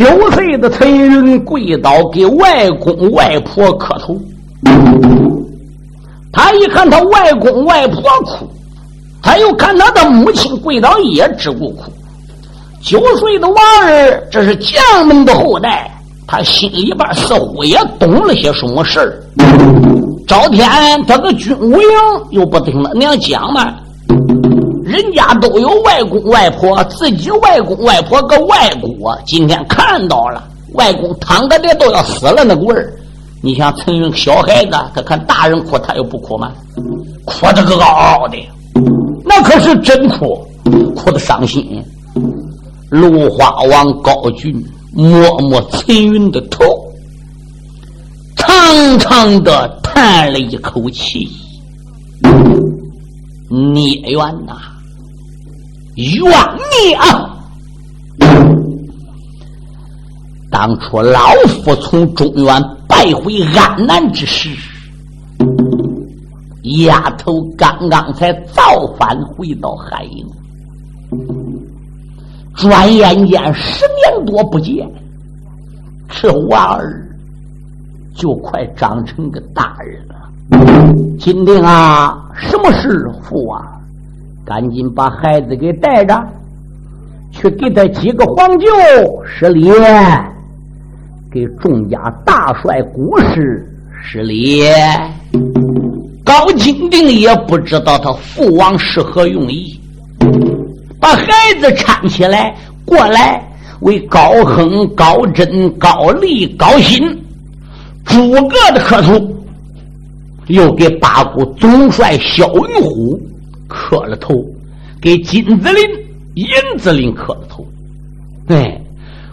九岁的陈云跪倒给外公外婆磕头。他一看他外公外婆哭，他又看他的母亲跪倒也只顾哭。九岁的娃儿，这是将门的后代，他心里边似乎也懂了些什么事儿。赵天他个军武营又不听他娘讲吗？人家都有外公外婆，自己外公外婆个外公，今天看到了外公躺在这都要死了那个味儿。你像陈云小孩子，他看大人哭，他又不哭吗？哭的个嗷嗷的，那可是真哭，哭的伤心。芦花王高俊摸摸陈云的头，长长的叹了一口气：“孽缘呐，冤孽啊！”当初老夫从中原败回安南之时，丫头刚刚才造反回到海营，转眼间十年多不见，这娃儿就快长成个大人了。金定啊，什么事？父啊，赶紧把孩子给带着，去给他几个黄酒施礼。给众家大帅古师施礼，高金定也不知道他父王是何用意，把孩子搀起来过来，为高亨、高真、高丽、高新诸个的磕头，又给八股总帅萧云虎磕了头，给金子林、银子林磕了头，哎。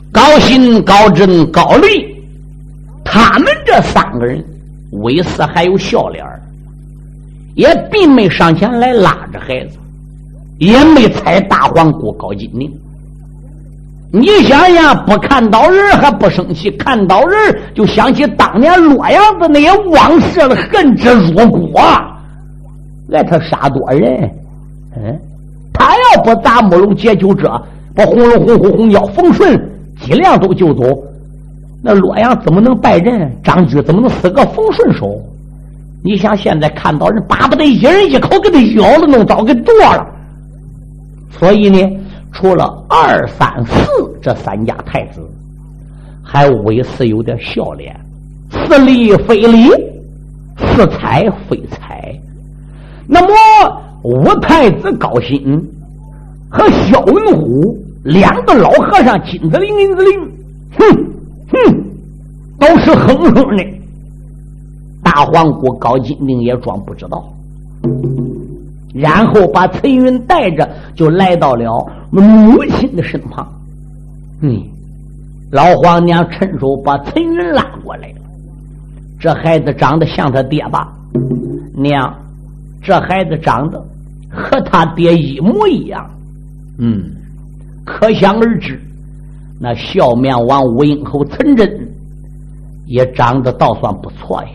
高兴、高真、高丽，他们这三个人，威斯还有笑脸也并没上前来拉着孩子，也没踩大黄姑高金宁。你想想，不看到人还不生气，看到人就想起当年洛阳的那些往事了，恨之入骨啊！来，他杀多人？嗯，他要不砸木龙解救者，把红龙、红虎、红蛟、冯顺。几辆都救走，那洛阳怎么能败阵？张居怎么能死个冯顺手？你想现在看到人，巴不得一人一口给他咬了，弄刀给剁了。所以呢，除了二三四这三家太子，还微似有点笑脸，似利非利，似财非财。那么五太子高兴和萧云虎。两个老和尚，金子灵、银子灵，哼哼，都是哼哼的。大皇姑高金定也装不知道，然后把陈云带着，就来到了母亲的身旁。嗯，老皇娘趁手把陈云拉过来了。这孩子长得像他爹吧？娘，这孩子长得和他爹一模一样。嗯。可想而知，那笑面王吴英侯陈真也长得倒算不错呀。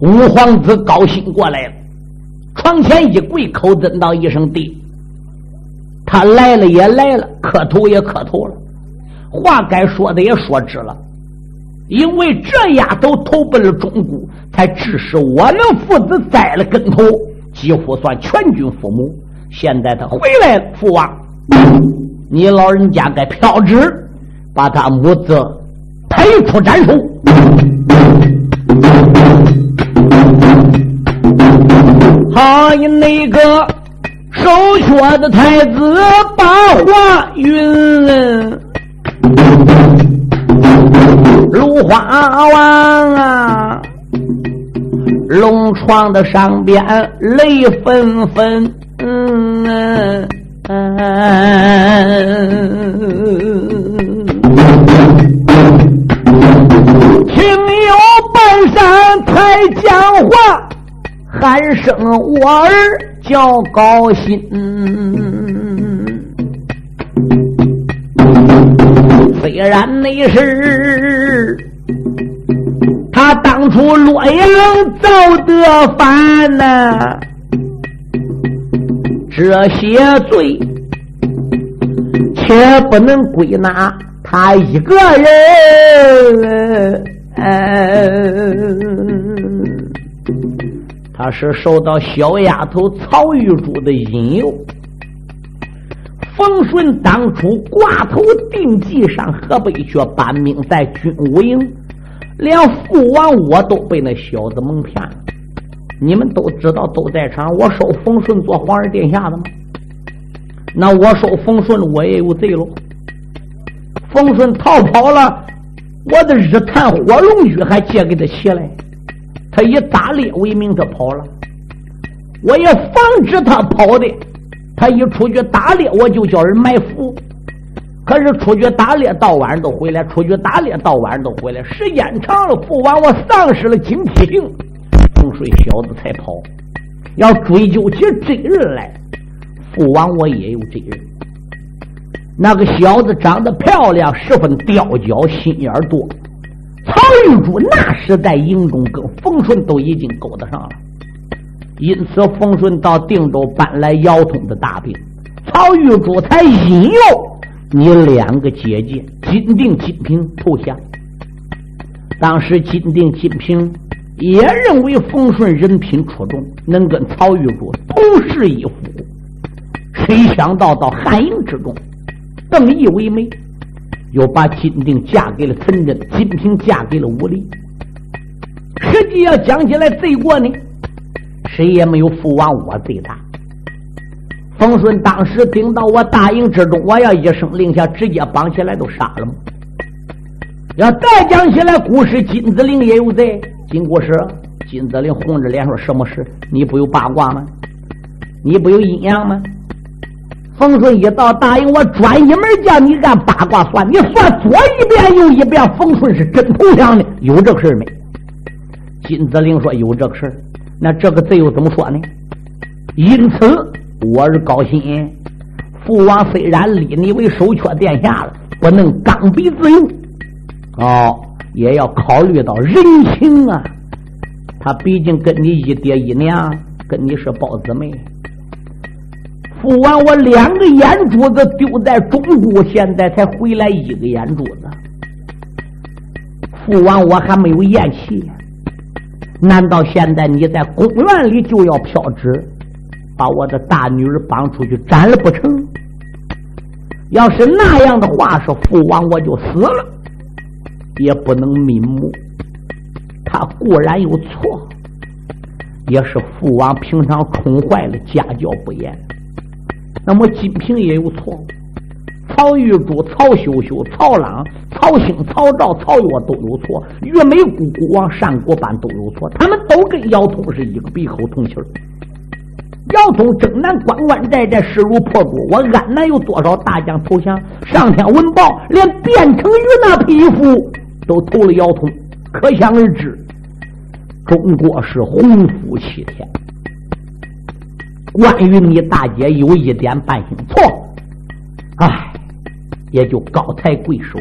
五皇子高兴过来了，床前一跪，口尊道一声“爹”。他来了也来了，磕头也磕头了，话该说的也说直了。因为这丫头投奔了中国，才致使我们父子栽了跟头，几乎算全军覆没。现在他回来了，父王。你老人家该飘旨，把他母子推出斩首。好一那个手缺的太子八华云，芦花王啊，龙床的上边泪纷纷。嗯。嗯，听有半山才讲话，喊声我儿叫高兴。虽然那是他当初洛阳造的反呐。这些罪，且不能归纳他他一个人。他是受到小丫头曹玉珠的引诱。冯顺当初挂头定计上河北去搬命在军武营，连父王我都被那小子蒙骗了。你们都知道，都在场。我收冯顺做皇儿殿下的吗？那我收冯顺，我也有罪喽。冯顺逃跑了，我的日坛火龙驹还借给他骑来。他以打猎为名，他跑了，我也防止他跑的。他一出去打猎，我就叫人埋伏。可是出去打猎到晚上都回来，出去打猎到晚上都回来，时间长了，父王我丧失了警惕性，风水小子才跑。要追究起真人来，父王我也有真人。那个小子长得漂亮，十分刁脚，心眼多。曹玉珠那时在营中跟冯顺都已经勾搭上了。因此，冯顺到定州搬来姚通的大兵，曹玉珠才引诱你两个姐姐金定、金平投降。当时金定、金平也认为冯顺人品出众，能跟曹玉珠同室一夫。谁想到到汉营之中，邓毅为媒，又把金定嫁给了陈真，金平嫁给了武力。实际要讲起来，罪过呢？谁也没有父王我最大。冯顺当时顶到我大营之中，我要一声令下，直接绑起来都杀了吗？要再讲起来，故事金子陵也有罪。金故事，金子陵红着脸说：“什么事？你不有八卦吗？你不有阴阳吗？”冯顺一到大营，我专一门叫你按八卦算，你算左一遍右一遍。冯顺是真投降的，有这个事没？金子陵说：“有这个事那这个字又怎么说呢？因此，我是高兴。父王虽然立你为首阙殿下了，不能刚愎自用，哦，也要考虑到人情啊。他毕竟跟你一爹一娘，跟你是胞姊妹。父王，我两个眼珠子丢在中谷，现在才回来一个眼珠子。父王，我还没有咽气。难道现在你在公园里就要飘纸，把我的大女儿绑出去斩了不成？要是那样的话，是父王我就死了，也不能瞑目。他固然有错，也是父王平常宠坏了，家教不严。那么金平也有错。曹玉珠、曹秀秀、曹朗、曹兴、曹昭、曹岳都有错，岳梅姑姑王单国班都有错，他们都跟姚通是一个鼻口同气儿。姚通征南关关寨寨势如破竹，我安南有多少大将投降？上天闻报，连卞成玉那匹夫都投了姚通，可想而知，中国是洪福齐天。关于你大姐有一点半星错，唉。也就高抬贵手，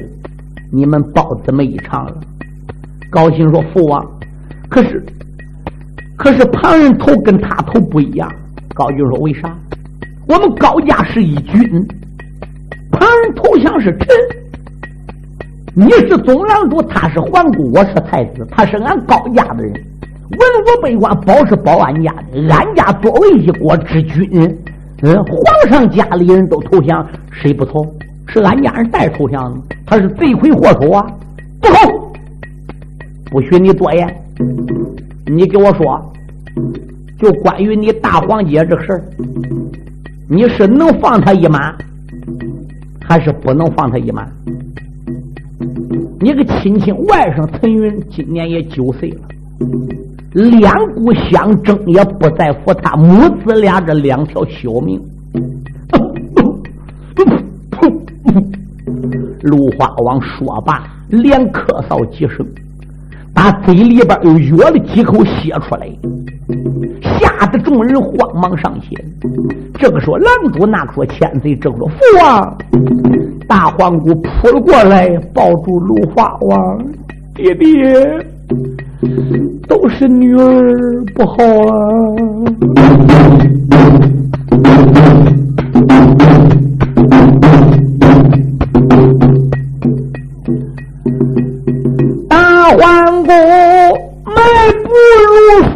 你们包这么一场了。高兴说：“父王，可是，可是旁人头跟他头不一样。”高俊说：“为啥？我们高家是一军，旁人头像是臣。你是总郎主，他是皇姑，我是太子，他是俺高家的人。文武百官保是保俺家的，俺家作为一国之君，嗯，皇上家里人都投降，谁不投？”是俺家人带头降的，他是罪魁祸首啊！不好，不许你多言。你给我说，就关于你大黄姐这事儿，你是能放他一马，还是不能放他一马？你个亲亲外甥陈云今年也九岁了，两股相争也不在乎他母子俩这两条小命。芦花王说罢，连咳嗽几声，把嘴里边又哕了几口血出来，吓得众人慌忙上前。这个说狼主，那个说千岁，这个说父王。大皇姑扑了过来，抱住芦花王，爹爹，都是女儿不好啊。皇宫，迈步如梭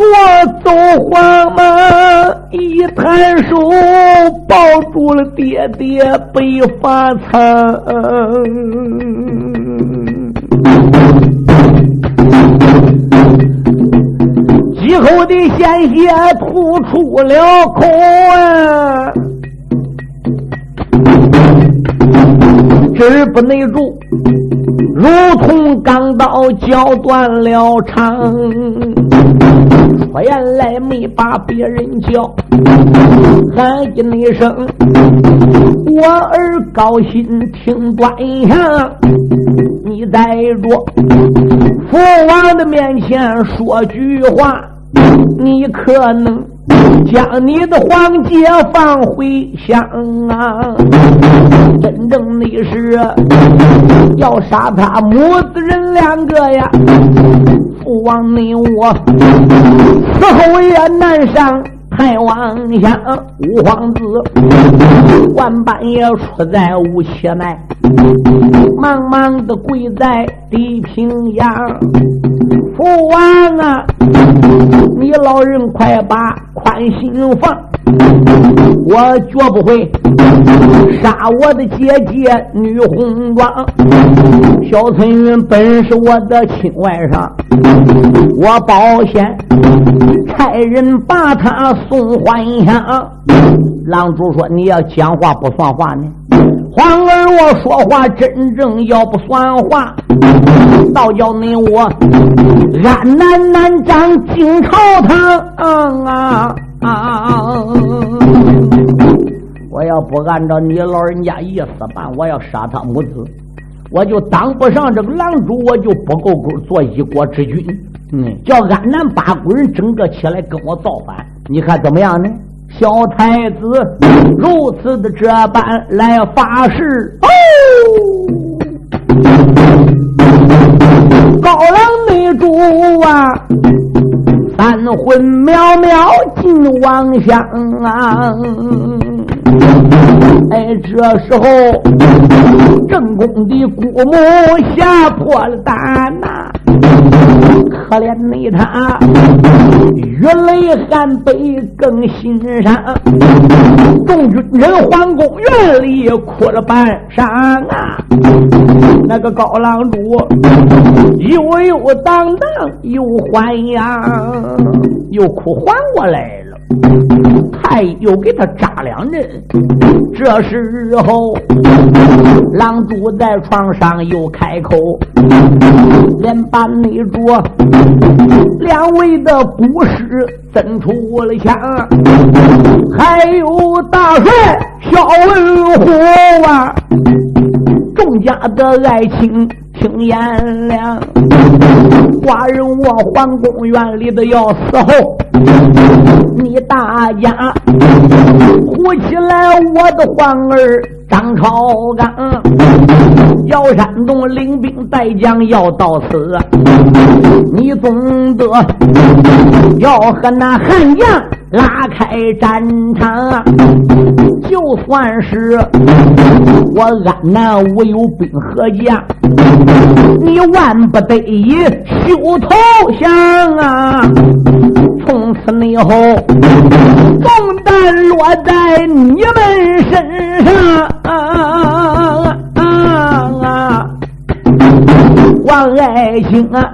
走黄门，一抬手抱住了爹爹被发苍。几口的鲜血吐出了口啊，止不内住，如同钢刀绞断了肠。我原来没把别人叫，喊一声，我儿高兴听端详。你在着父王的面前说句话。你可能将你的皇姐放回乡啊？真正的是要杀他母子人两个呀！父王你我死后也难上。太王乡五皇子，万般也出在无切内，忙忙的跪在地平阳。父王啊，你老人快把宽心房，我绝不会杀我的姐姐女红妆。小春云本是我的亲外甥，我保险差人把他。送还乡，郎主说：“你要讲话不算话呢。”皇儿，我说话真正要不算话，倒叫你我安南南张进朝堂啊！啊我要不按照你老人家意思办，我要杀他母子，我就当不上这个郎主，我就不够格做一国之君。嗯，叫安南八股人整个起来跟我造反。你看怎么样呢？小太子如此的这般来发誓哦，高粱内主啊，三魂渺渺进王乡啊！哎，这时候正宫的姑母吓破了胆呐。可怜你他，雨泪寒悲更心伤。众军人皇宫院里哭了半晌啊！那个高郎主悠悠荡荡又欢呀，又哭还过来了。太又给他扎两针。这时候，郎主在床上又开口，连把内着两位的故事增出了墙，还有大帅小文虎啊，众家的爱情。听颜良，寡人我皇宫院里的要死后，你大家呼起来我的皇儿张超刚，姚山东领兵带将要到此，你总得要和那汉将。拉开战场，就算是我安南无有兵和将，你万不得已休投降啊！从此以后，重担落在你们身上啊！王爱卿啊，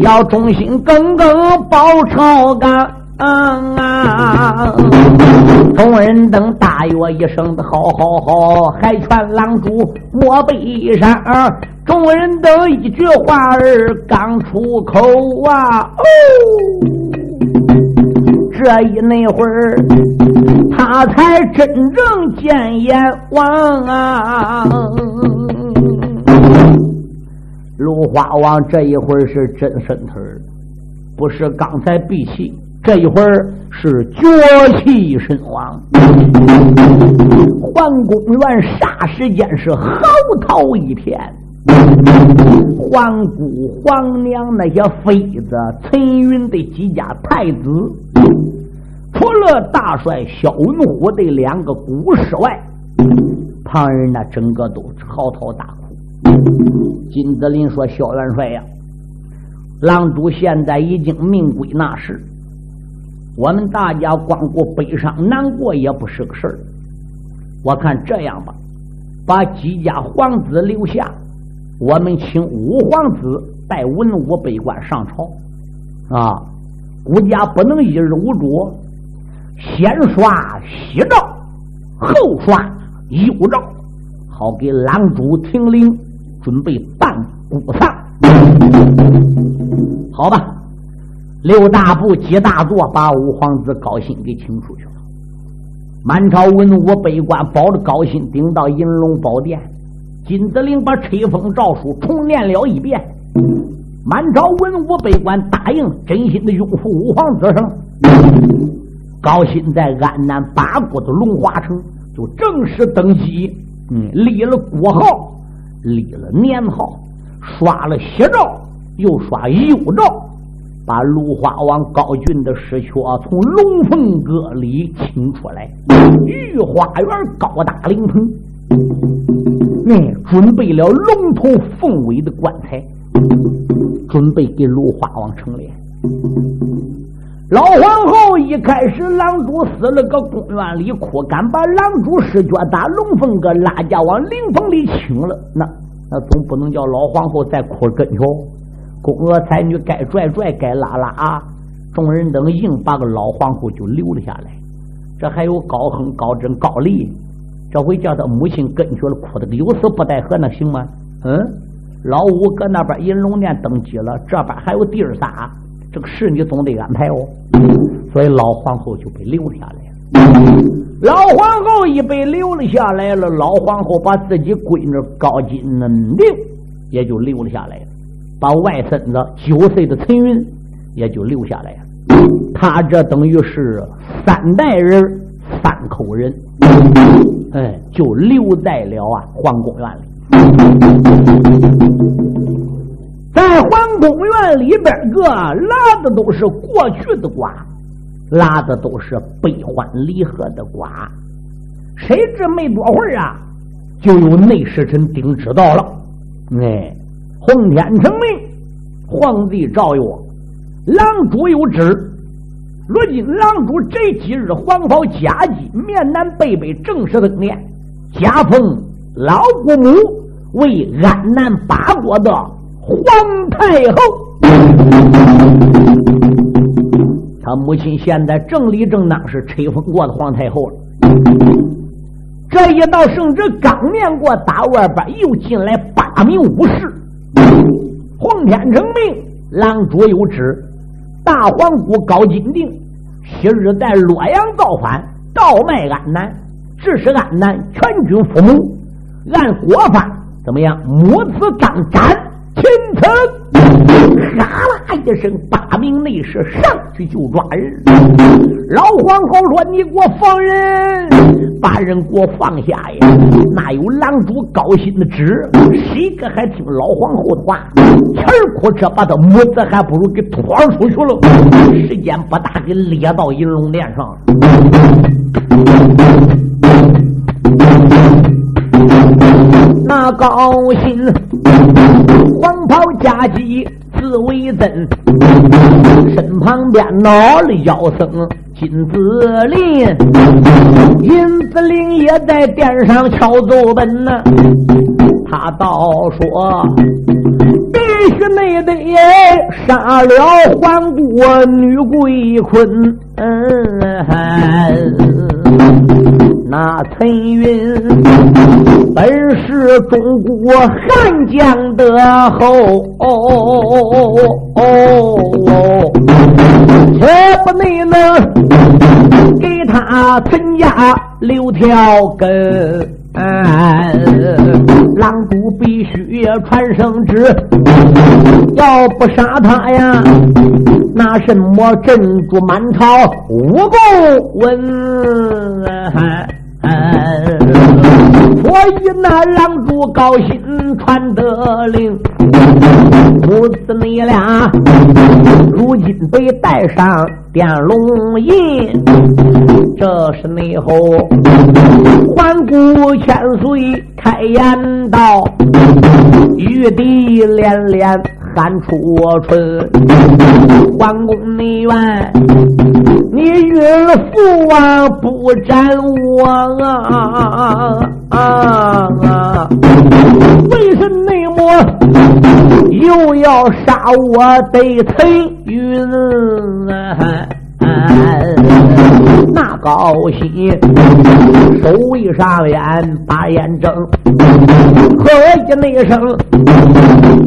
要忠心耿耿报朝纲。嗯啊！众人等大约一声的好好好，还劝郎主莫悲伤。众人等一句话儿刚出口啊，哦，这一那会儿，他才真正见阎王啊！芦花王这一会儿是真身腿不是刚才闭气。这一会儿是脚气身亡，皇宫院霎时间是嚎啕一片。皇姑、皇娘那些妃子、陈云的几家太子，除了大帅萧云虎的两个姑师外，旁人呢整个都嚎啕大哭。金子林说：“萧元帅呀，狼主现在已经命归那时，我们大家光顾悲伤难过也不是个事儿。我看这样吧，把几家皇子留下，我们请五皇子带文武百官上朝。啊，国家不能一日无主，先刷西诏，后刷右诏，好给狼主停灵，准备办古丧。好吧，六大部几大座把五皇子高兴给请出去了。满朝文武百官保着高兴，顶到银龙宝殿。金子陵把吹风诏书重念了一遍。满朝文武百官答应，真心的拥护五皇子上。高兴在安南八国的龙华城就正式登基，嗯，立了国号，立了年号，刷了喜诏。又刷右诏，把芦花王高俊的尸壳从龙凤阁里请出来，御花园高大灵棚，嗯，准备了龙头凤尾的棺材，准备给芦花王成殓。老皇后一开始，狼主死了个公园里哭，敢把狼主尸脚打龙凤哥拉架往灵棚里请了，那那总不能叫老皇后再哭跟前。宫娥才女该拽拽，该拉拉啊！众人等硬把个老皇后就留了下来。这还有高亨、高真、高丽，这回叫他母亲跟去了，哭的个有死不带活，那行吗？嗯，老五搁那边银龙殿登基了，这边还有弟儿仨，这个事你总得安排哦。所以老皇后就被留下来了。老皇后一被留了下来了，老皇后把自己闺女高金嫩定也就留了下来了。把外孙子九岁的陈云也就留下来了，他这等于是三代人三口人，哎，就留在了啊皇宫院里。在皇宫院里边个拉的都是过去的瓜，拉的都是悲欢离合的瓜。谁知没多会儿啊，就有内侍臣丁知道了，哎。奉天承命，皇帝诏曰：“狼主有旨，如今狼主这几日黄袍加姬，面南背北，正式登殿，加封老姑母为安南八国的皇太后。他母亲现在正理正当是吹风过的皇太后了。这一道圣旨刚念过，大外边又进来八名武士。”奉天成命，狼主有旨，大皇姑高金定昔日在洛阳造反，倒卖安南，致使安南全军覆没。按国法怎么样？母子当斩。秦城，哈啦一声，八名内侍上去就抓人。老皇后说：“你给我放人，把人给我放下呀！哪有狼主高兴的旨？谁个还听老皇后的话？前儿哭车把他母子还不如给拖出去了。时间不大，给列到银龙殿上了。”那高兴，黄袍加急自为真，身旁边闹了妖僧金子林，银子林也在殿上敲奏本呢。他倒说，须内得杀了还姑女桂坤。那陈云本是中国汉将的后，且不内能给他陈家留条根。狼主必须传圣旨，要不杀他呀，那什么镇住满朝武功文。所以那狼主高兴传得令，母子你俩如今被带上电龙印，这是内后环顾千岁开言道，玉帝连连赶出我春。关公内院，你岳父啊不斩我啊啊啊！为什内么又要杀我得陈云？那高兴，手一上眼把眼睁，喝一声，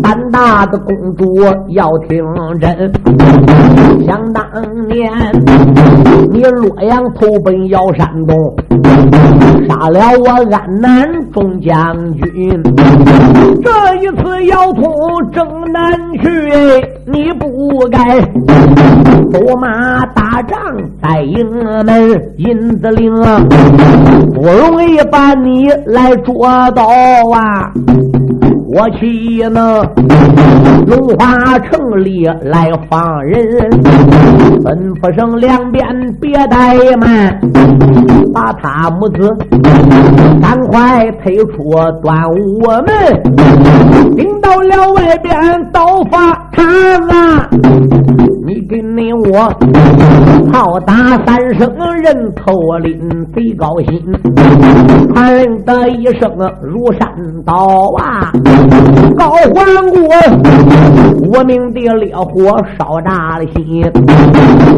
胆大的公主要听真。想当年，你洛阳投奔姚山东，杀了我安南众将军。这一次要通征南去，你不该走马打仗。带营门银子领，不容易把你来捉到啊！我岂能荣华城里来放人？吩咐声两边别怠慢，把他母子赶快推出端午门，领到了外边刀法场啊！你跟你我炮打三声，人头领贼高兴，喊的一声如山倒啊！高皇国，无名的烈火烧炸了心。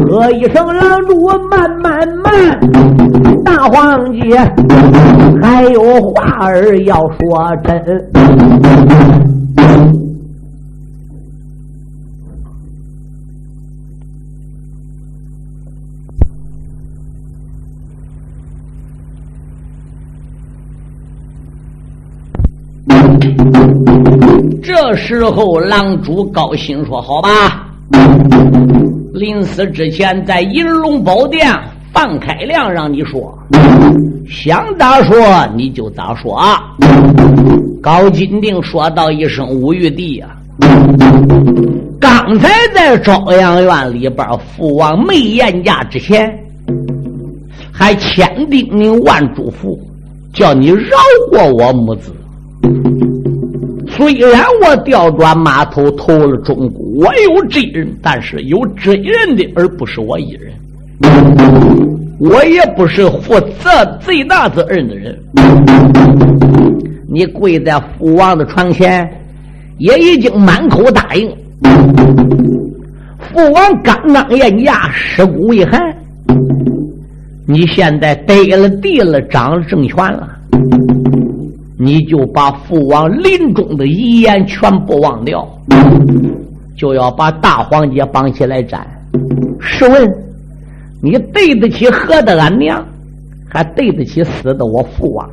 喝一声拦住我慢慢慢，大黄姐还有话儿要说真。这时候，狼主高兴说：“好吧，临死之前，在银龙宝殿，范开亮让你说，想咋说你就咋说。啊。”高金定说道一声：“吴玉帝呀，刚才在朝阳院里边，父王没宴驾之前，还千叮咛万嘱咐，叫你饶过我母子。”虽然我调转马头投了中国，我有罪人，但是有罪人的，而不是我一人。我也不是负责最大责任的人。你跪在父王的床前，也已经满口答应。父王刚刚咽牙，尸骨未寒。你现在得了地了，掌了政权了。你就把父王临终的遗言全部忘掉，就要把大黄姐绑起来斩。试问，你对得起何的俺娘，还对得起死的我父王？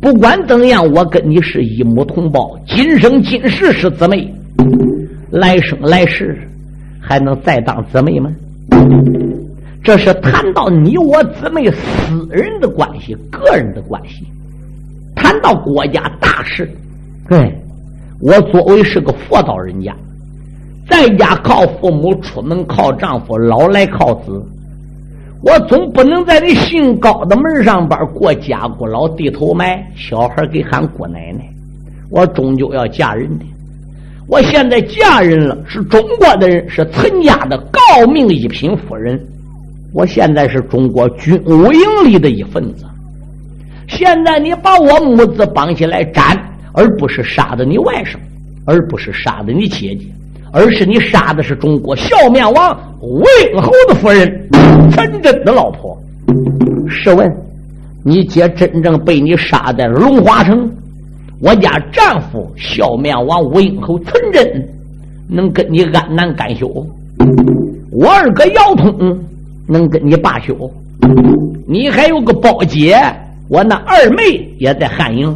不管怎样，我跟你是一母同胞，今生今世是姊妹，来生来世还能再当姊妹吗？这是谈到你我姊妹私人的关系，个人的关系。谈到国家大事，对我作为是个佛道人家，在家靠父母，出门靠丈夫，老来靠子，我总不能在你姓高的门上边过家过老低头埋，小孩给喊姑奶奶。我终究要嫁人的，我现在嫁人了，是中国的人，是陈家的诰命一品夫人。我现在是中国军务营里的一份子。现在你把我母子绑起来斩，而不是杀的你外甥，而不是杀的你姐姐，而是你杀的是中国笑面王魏侯的夫人陈真的老婆。试问，你姐真正被你杀在龙华城，我家丈夫笑面王魏侯陈真能跟你安南干休？我二哥姚通能跟你罢休？你还有个包姐？我那二妹也在汉营，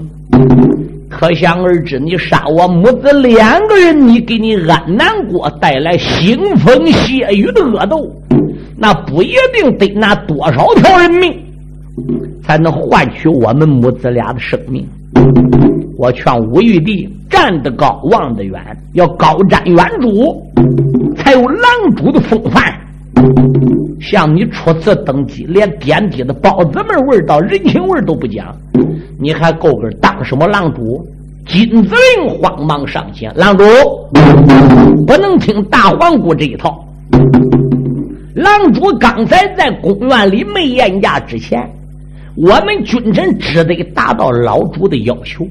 可想而知，你杀我母子两个人，你给你安南国带来腥风血雨的恶斗，那不一定得拿多少条人命才能换取我们母子俩的生命。我劝武玉帝站得高望得远，要高瞻远瞩，才有狼主的风范。像你初次登基，连点滴的包子味味道、人情味都不讲，你还够个当什么郎主？金子令慌忙上前：“郎主，不能听大皇姑这一套。郎主刚才在公园里没宴驾之前，我们君臣只得达到老主的要求。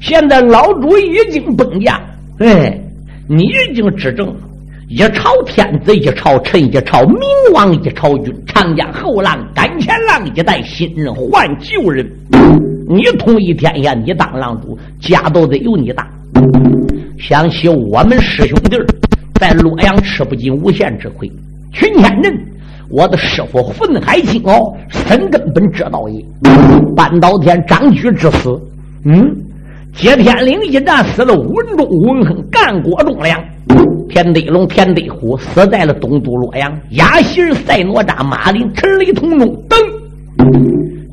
现在老主已经崩驾，哎，你已经执政了。”一朝天子一朝臣，一朝明王一朝君。长江后浪赶前浪，一代新人换旧人。你统一天下，你当郎主，家都得由你打。想起我们师兄弟在洛阳吃不尽无限之亏，群天人，我的师傅愤海清哦，深根本这道也。半岛天张举之死，嗯，接天岭一战死了文忠、文亨、干国忠良。田德龙、田德虎死在了东都洛阳，雅西尔、赛哪吒、马林、陈雷、同中等，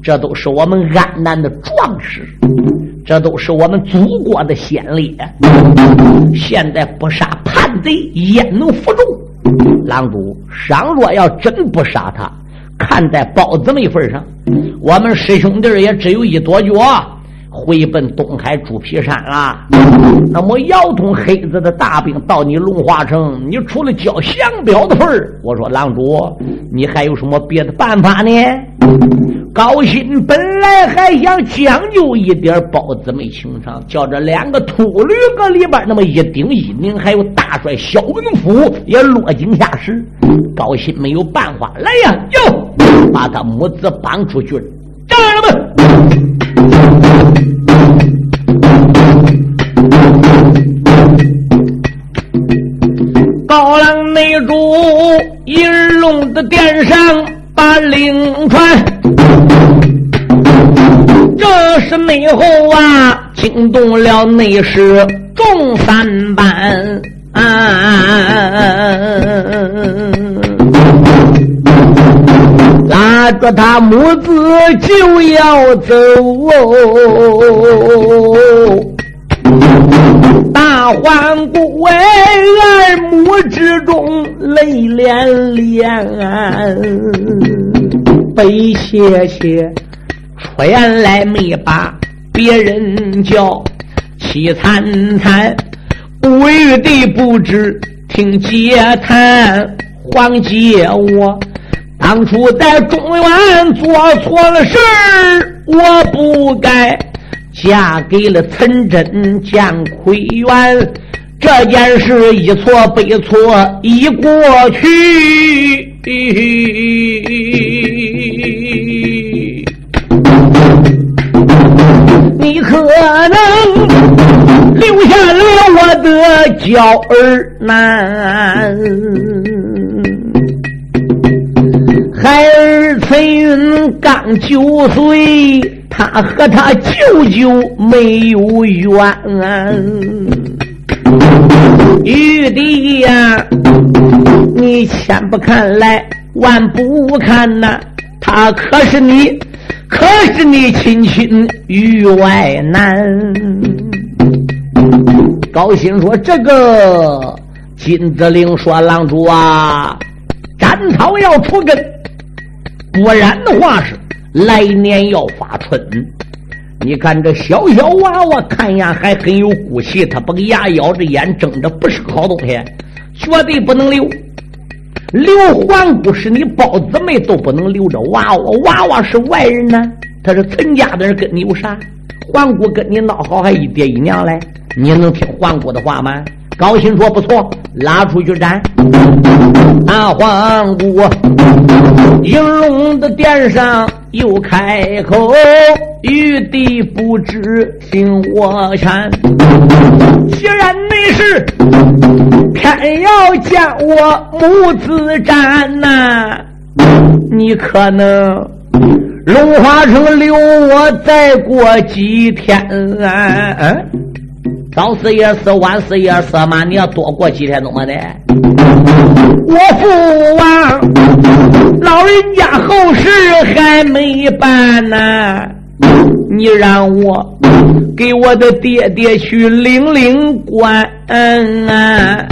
这都是我们安南的壮士，这都是我们祖国的先烈。现在不杀叛贼，焉能服众？狼主，倘若要真不杀他，看在包子妹份上，我们师兄弟也只有一跺脚。回奔东海猪皮山了。那么姚通黑子的大兵到你龙华城，你除了交降表的份儿，我说狼主，你还有什么别的办法呢？高鑫本来还想讲究一点包子没情长，叫这两个秃驴搁里边那么一顶一拧，还有大帅萧文甫也落井下石。高鑫没有办法，来呀，哟，把他母子绑出去，高浪内主银龙的殿上把令传，这是内后啊惊动了内侍众三班，拉着他母子就要走。大皇姑为耳目之中泪涟涟，悲切切出言来没把别人叫，凄惨惨无语的不知听嗟叹，皇姐我当初在中原做错了事儿，我不该。嫁给了陈真见亏冤，这件事一错百错已过去。你可能留下了我的娇儿男，孩儿陈云刚九岁。他和他舅舅没有冤，玉帝呀，你千不看来万不看呐，他可是你，可是你亲亲玉外男。高兴说：“这个金子陵说，郎主啊，斩草要除根，不然的话是。”来年要发春，你看这小小娃娃看样还很有骨气，他把个牙咬着，眼睁着，不是好东西，绝对不能留。留环姑是你包姊妹都不能留着娃娃，娃娃是外人呢，他是陈家的人，跟你有啥？环姑跟你闹好，还一爹一娘嘞，你能听环姑的话吗？高兴说不错，拉出去斩。大皇姑应龙的殿上又开口，玉帝不知听我劝。既然你是偏要将我母子斩呐，你可能龙华城留我再过几天啊？早死也死，晚死也死嘛！你要多过几天怎么的？我父王老人家后事还没办呢，你让我给我的爹爹去领领官啊！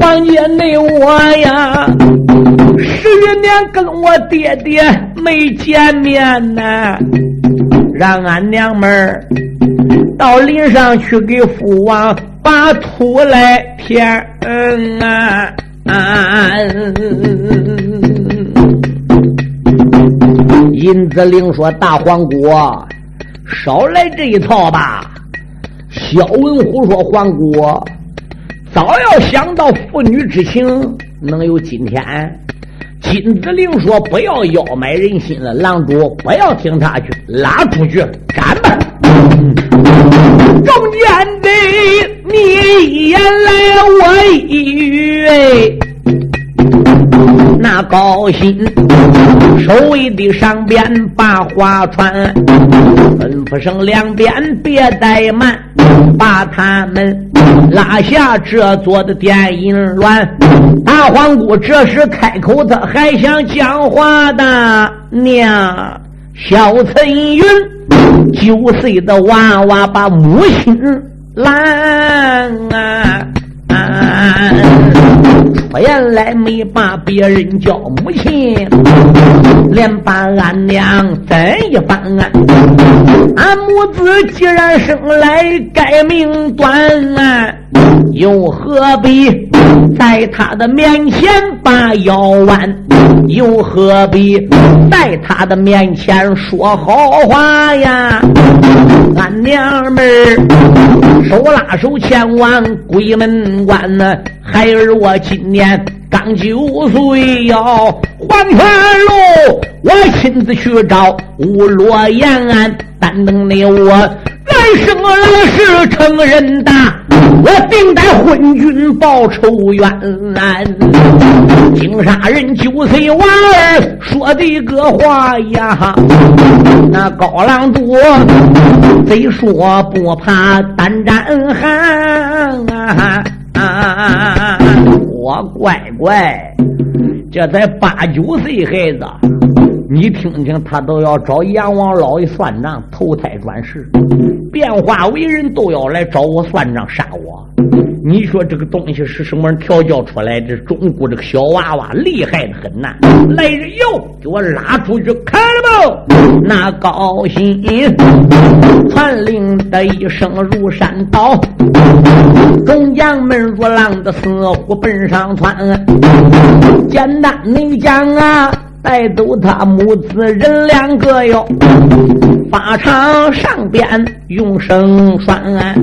黄爷内我呀，十余年跟我爹爹没见面呐。让俺娘们儿到林上去给父王把土来填啊！银子令说：“大皇姑，少来这一套吧。”萧文虎说：“皇姑，早要想到父女之情，能有今天。”金子令说：“不要要买人心了，郎主不要听他去，拉出去斩吧。”中间的你一言来我一语。那高兴，守卫的上边把话传，吩咐声两边别怠慢，把他们拉下这座的电影院。大皇姑这时开口，他还想讲话的娘，小陈云九岁的娃娃把母亲拦啊。我原来没把别人叫母亲，连把俺娘怎一番？俺母子既然生来该命断，又何必在他的面前把腰弯？又何必在他的面前说好话呀？俺娘们儿手拉手前往鬼门关呢，孩儿我今年刚九岁哟，黄泉路我亲自去找吴洛言，但等你我。来生来世成人大，我定待昏君报仇冤。金杀人九岁娃儿说的个话呀，那高浪多贼说不怕胆战寒啊啊！我乖乖，这才八九岁孩子。你听听，他都要找阎王老爷算账，投胎转世，变化为人，都要来找我算账，杀我。你说这个东西是什么人调教出来？这中国这个小娃娃厉害的很呐！来人哟，给我拉出去，看了不？那高兴，传令的一声如山倒，众将们如狼的似虎奔上窜。简单你讲啊。带走他母子人两个哟，法场上边用绳拴，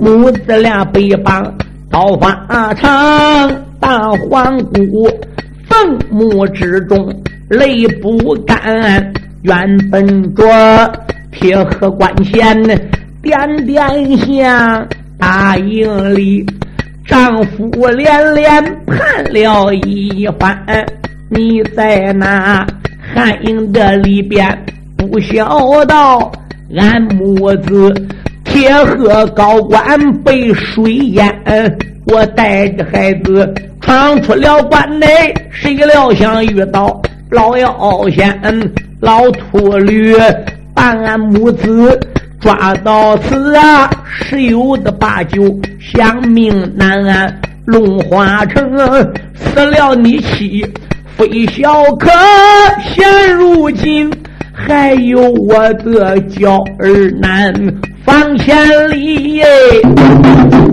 母子俩背绑到法场，大皇姑坟墓之中泪不干，原本着铁盒关前点点香，大营里丈夫连连盼了一番。你在那汉营的里边不晓得，俺母子铁盒高官被水淹，我带着孩子闯出了关内，谁料想遇到老妖仙、老秃驴，把俺母子抓到此啊！十有的八九想命难安，龙华城死了你妻。非小可，现如今还有我的娇儿男，房千里耶！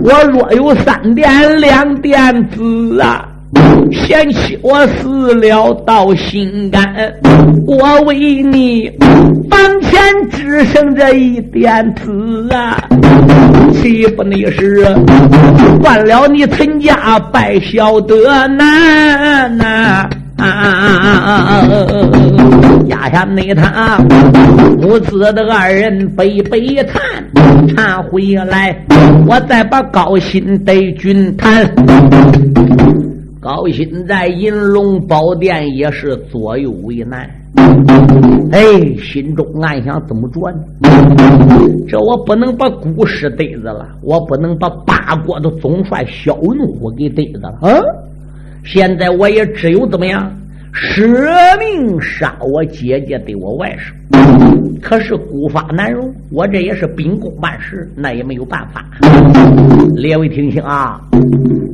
我若有三点两点子啊，嫌弃我死了到心肝，我为你房前只剩这一点子啊，岂不你是断了你陈家败小的难呐？啊啊啊啊啊啊啊！压下内他母子的二人悲悲叹，谈回来，我再把高薪对君谈。高薪在银龙宝殿也是左右为难，哎，心中暗想怎么着呢？这我不能把古师对着了，我不能把八国的总帅萧文虎给对着了啊！现在我也只有怎么样，舍命杀我姐姐对我外甥。可是孤发难容，我这也是秉公办事，那也没有办法。列位听清啊，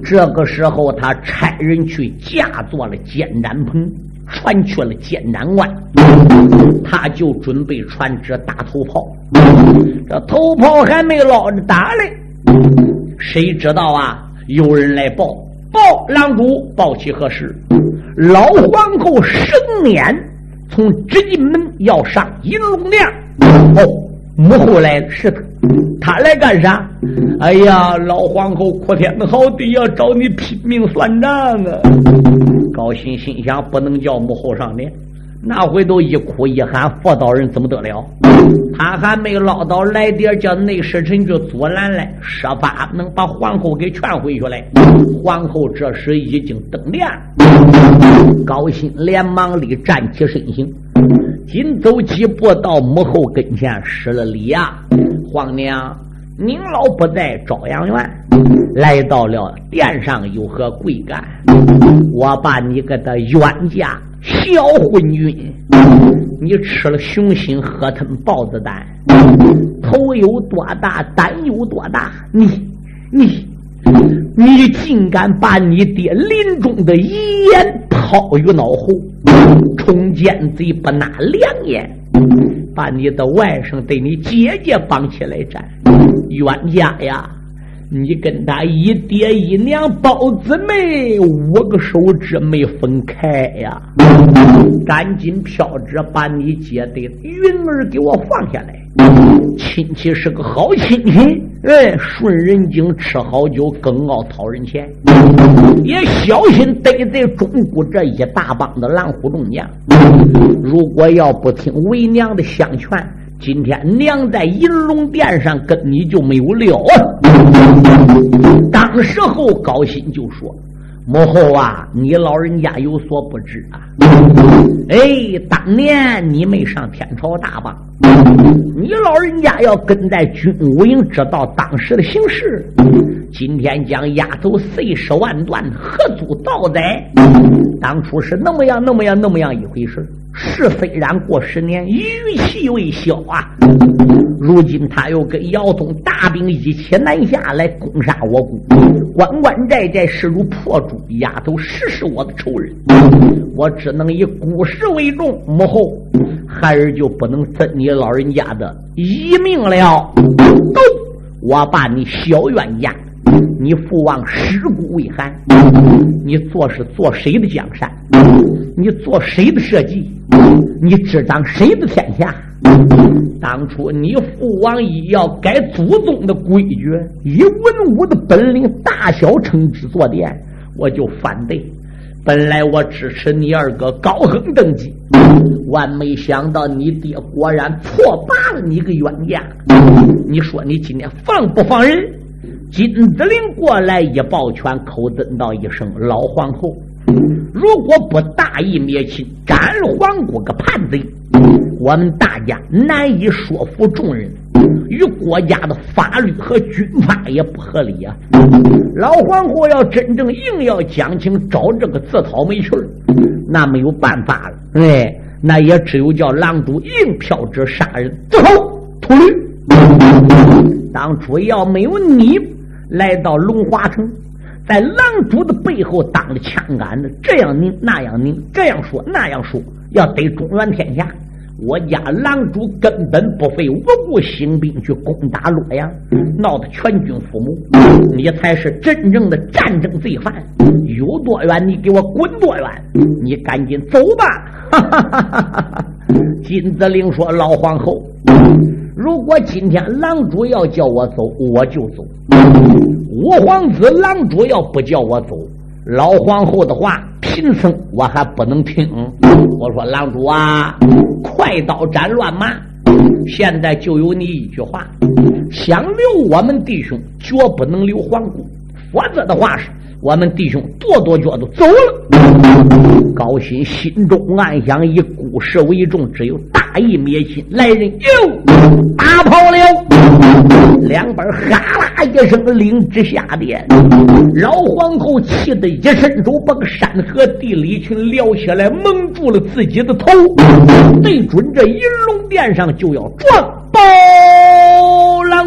这个时候他差人去架坐了监斩棚，传去了艰难关，他就准备传旨打头炮。这头炮还没捞着打嘞，谁知道啊？有人来报，报郎主，报起何事？老皇后生年从直进门要上银龙殿。哦。母后来是他，他来干啥？哎呀，老皇后哭天嚎地要找你拼命算账啊！高兴心想，不能叫母后上殿，那回头一哭一喊，佛道人怎么得了？他还没捞到来点，叫内侍臣去阻拦来，设法能把皇后给劝回去来。皇后这时已经登殿，高兴连忙里站起身形。紧走几步到母后跟前施了礼呀，皇娘，您老不在朝阳院，来到了殿上有何贵干？我把你给他冤家小昏君，你吃了雄心，喝吞豹子胆，头有多大，胆有多大？你你你竟敢把你爹临终的遗言抛于脑后！冲奸贼不纳良言，把你的外甥对你姐姐绑起来斩，冤家呀！你跟他一爹一娘包姊妹，五个手指没分开呀！赶紧飘着把你姐的云儿给我放下来。亲戚是个好亲戚，哎，顺人精，吃好酒，更傲讨人钱，也小心得罪中国这一大帮的狼虎众将。如果要不听为娘的相劝。今天娘在银龙殿上跟你就没有料啊！当时候高兴就说：“母后啊，你老人家有所不知啊，哎，当年你没上天朝大邦，你老人家要跟在军武营，知道当时的形势。今天将押走碎尸万段，何足道哉？当初是那么样，那么样，那么样一回事。”事虽然过十年，余气未消啊！如今他又跟姚宗大兵一起南下来攻杀我国，关关寨寨势如破竹，丫头实是我的仇人，我只能以古事为重。母后，孩儿就不能遵你老人家的遗命了。走，我把你小冤家。你父王尸骨未寒，你做是做谁的江山？你做谁的社稷？你执掌谁的天下？当初你父王一要改祖宗的规矩，以文武的本领大小称之坐殿，我就反对。本来我支持你二哥高亨登基，万没想到你爹果然错拔了你个冤家。你说你今天放不放人？金子陵过来一抱拳，口尊道一声：“老皇后，如果不大义灭亲，斩了皇姑个叛贼，我们大家难以说服众人，与国家的法律和军法也不合理啊！老皇后要真正硬要讲情，找这个自讨没趣那没有办法了。哎，那也只有叫狼主硬票者杀人。最后，秃驴，主要没有你。”来到龙华城，在狼主的背后当着枪杆子，这样拧那样拧，这样说那样说，要得中原天下。我家狼主根本不费无故兴兵去攻打洛阳，闹得全军覆没。你才是真正的战争罪犯，有多远你给我滚多远！你赶紧走吧！哈哈哈金子陵说：“老皇后。”如果今天狼主要叫我走，我就走。五皇子狼主要不叫我走，老皇后的话，贫僧我还不能听。我说狼主啊，快刀斩乱麻！现在就有你一句话，想留我们弟兄，绝不能留皇姑，否则的话是。我们弟兄跺跺脚都走了，高兴心中暗想：以孤事为重，只有大义灭亲。来人，哟，打跑了！两本哈啦一声，领旨下殿。老皇后气得一伸手，把个山河地理群撩起来，蒙住了自己的头，对准这银龙殿上就要撞。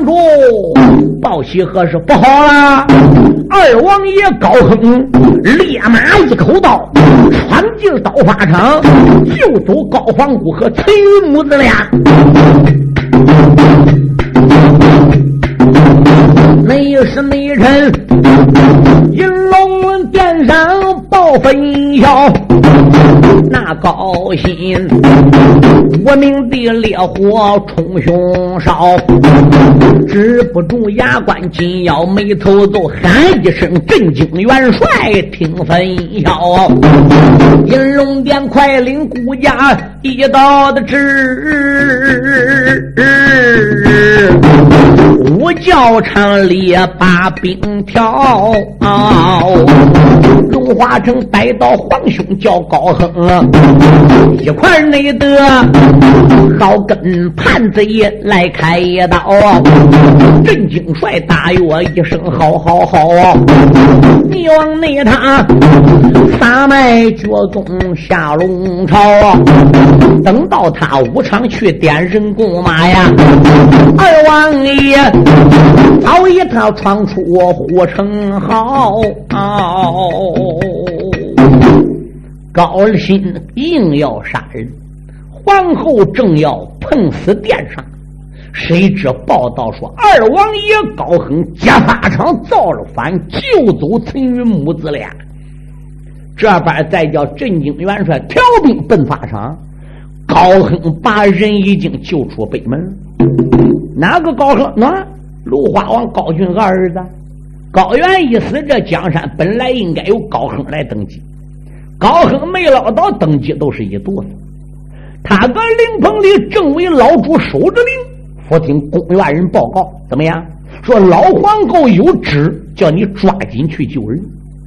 包郎主报喜何事？不好了！二王爷高亨烈马一口刀闯进刀法场，就走高皇姑和陈云母子俩。内是内人，银龙殿上报分晓，那高兴，我命的烈火冲胸烧，止不住牙关紧咬，眉头都喊一声：“震惊元帅，听分晓！”银龙殿快领孤家一道的旨，五教场里。把兵挑，荣华城带到皇兄叫高亨，一块内得好跟叛贼来开一刀。镇惊帅大我一声好好好，你往内他撒麦脚踪下龙朝，等到他武场去点人工马呀，二王爷早已。要闯出护城壕，高兴硬要杀人，皇后正要碰死殿上，谁知报道说二王爷高亨劫法场造了反，救走陈云母子俩。这边再叫镇惊元帅调兵奔法场，高亨把人已经救出北门，哪个高亨？哪？鲁花王高俊二儿子高原一死，这江山本来应该由高亨来登基。高亨没捞到登基，都是一肚子。他搁灵棚里正为老主守着灵，忽听宫院人报告，怎么样？说老皇后有旨，叫你抓紧去救人。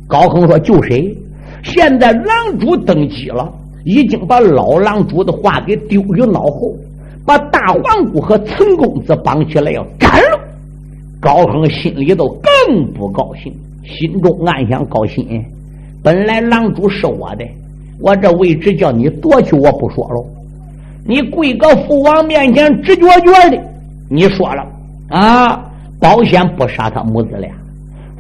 高亨说：“救谁？现在狼主登基了，已经把老狼主的话给丢于脑后，大皇姑和陈公子绑起来要斩了。”高亨心里头更不高兴，心中暗想：高兴，本来狼主是我的，我这位置叫你夺去，我不说了。你跪个父王面前直觉觉的，你说了啊，保险不杀他母子俩。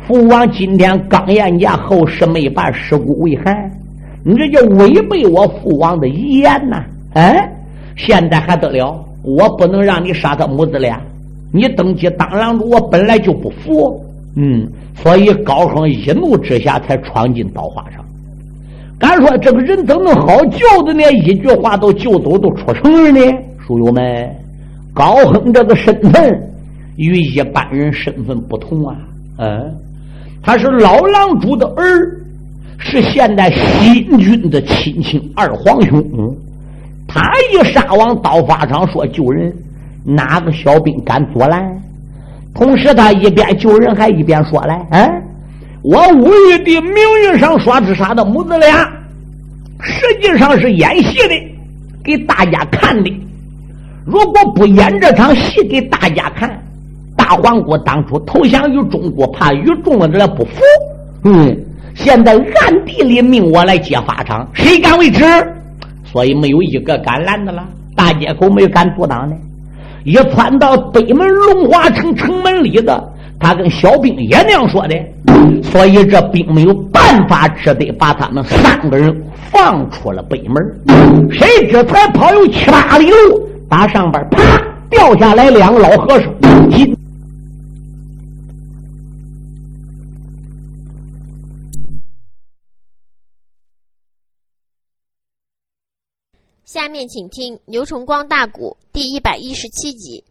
父王今天刚言家后事没办，尸骨未寒，你这就违背我父王的遗言呐！哎，现在还得了？我不能让你杀他母子俩。你登基当郎主，我本来就不服，嗯，所以高亨一怒之下才闯进刀花场。敢说这个人怎么好救的呢？一句话都救走，都出城了呢？书友们，高亨这个身份与一般人身份不同啊，嗯，他是老郎主的儿，是现在新军的亲戚二皇兄，嗯他一杀往刀法场说救人。哪个小兵敢阻拦？同时，他一边救人，还一边说来：“哎，我武玉的名义上说是杀的母子俩，实际上是演戏的，给大家看的。如果不演这场戏给大家看，大皇国当初投降于中国，怕与众人不服，嗯，现在暗地里命我来接法场，谁敢为之？所以没有一个敢拦的了，大街口没有敢阻挡的。”一窜到北门龙华城城门里的，他跟小兵也那样说的，所以这兵没有办法，只得把他们三个人放出了北门。谁知才跑有七八里路，打上边啪掉下来两个老和尚。下面请听《刘崇光大鼓》第一百一十七集。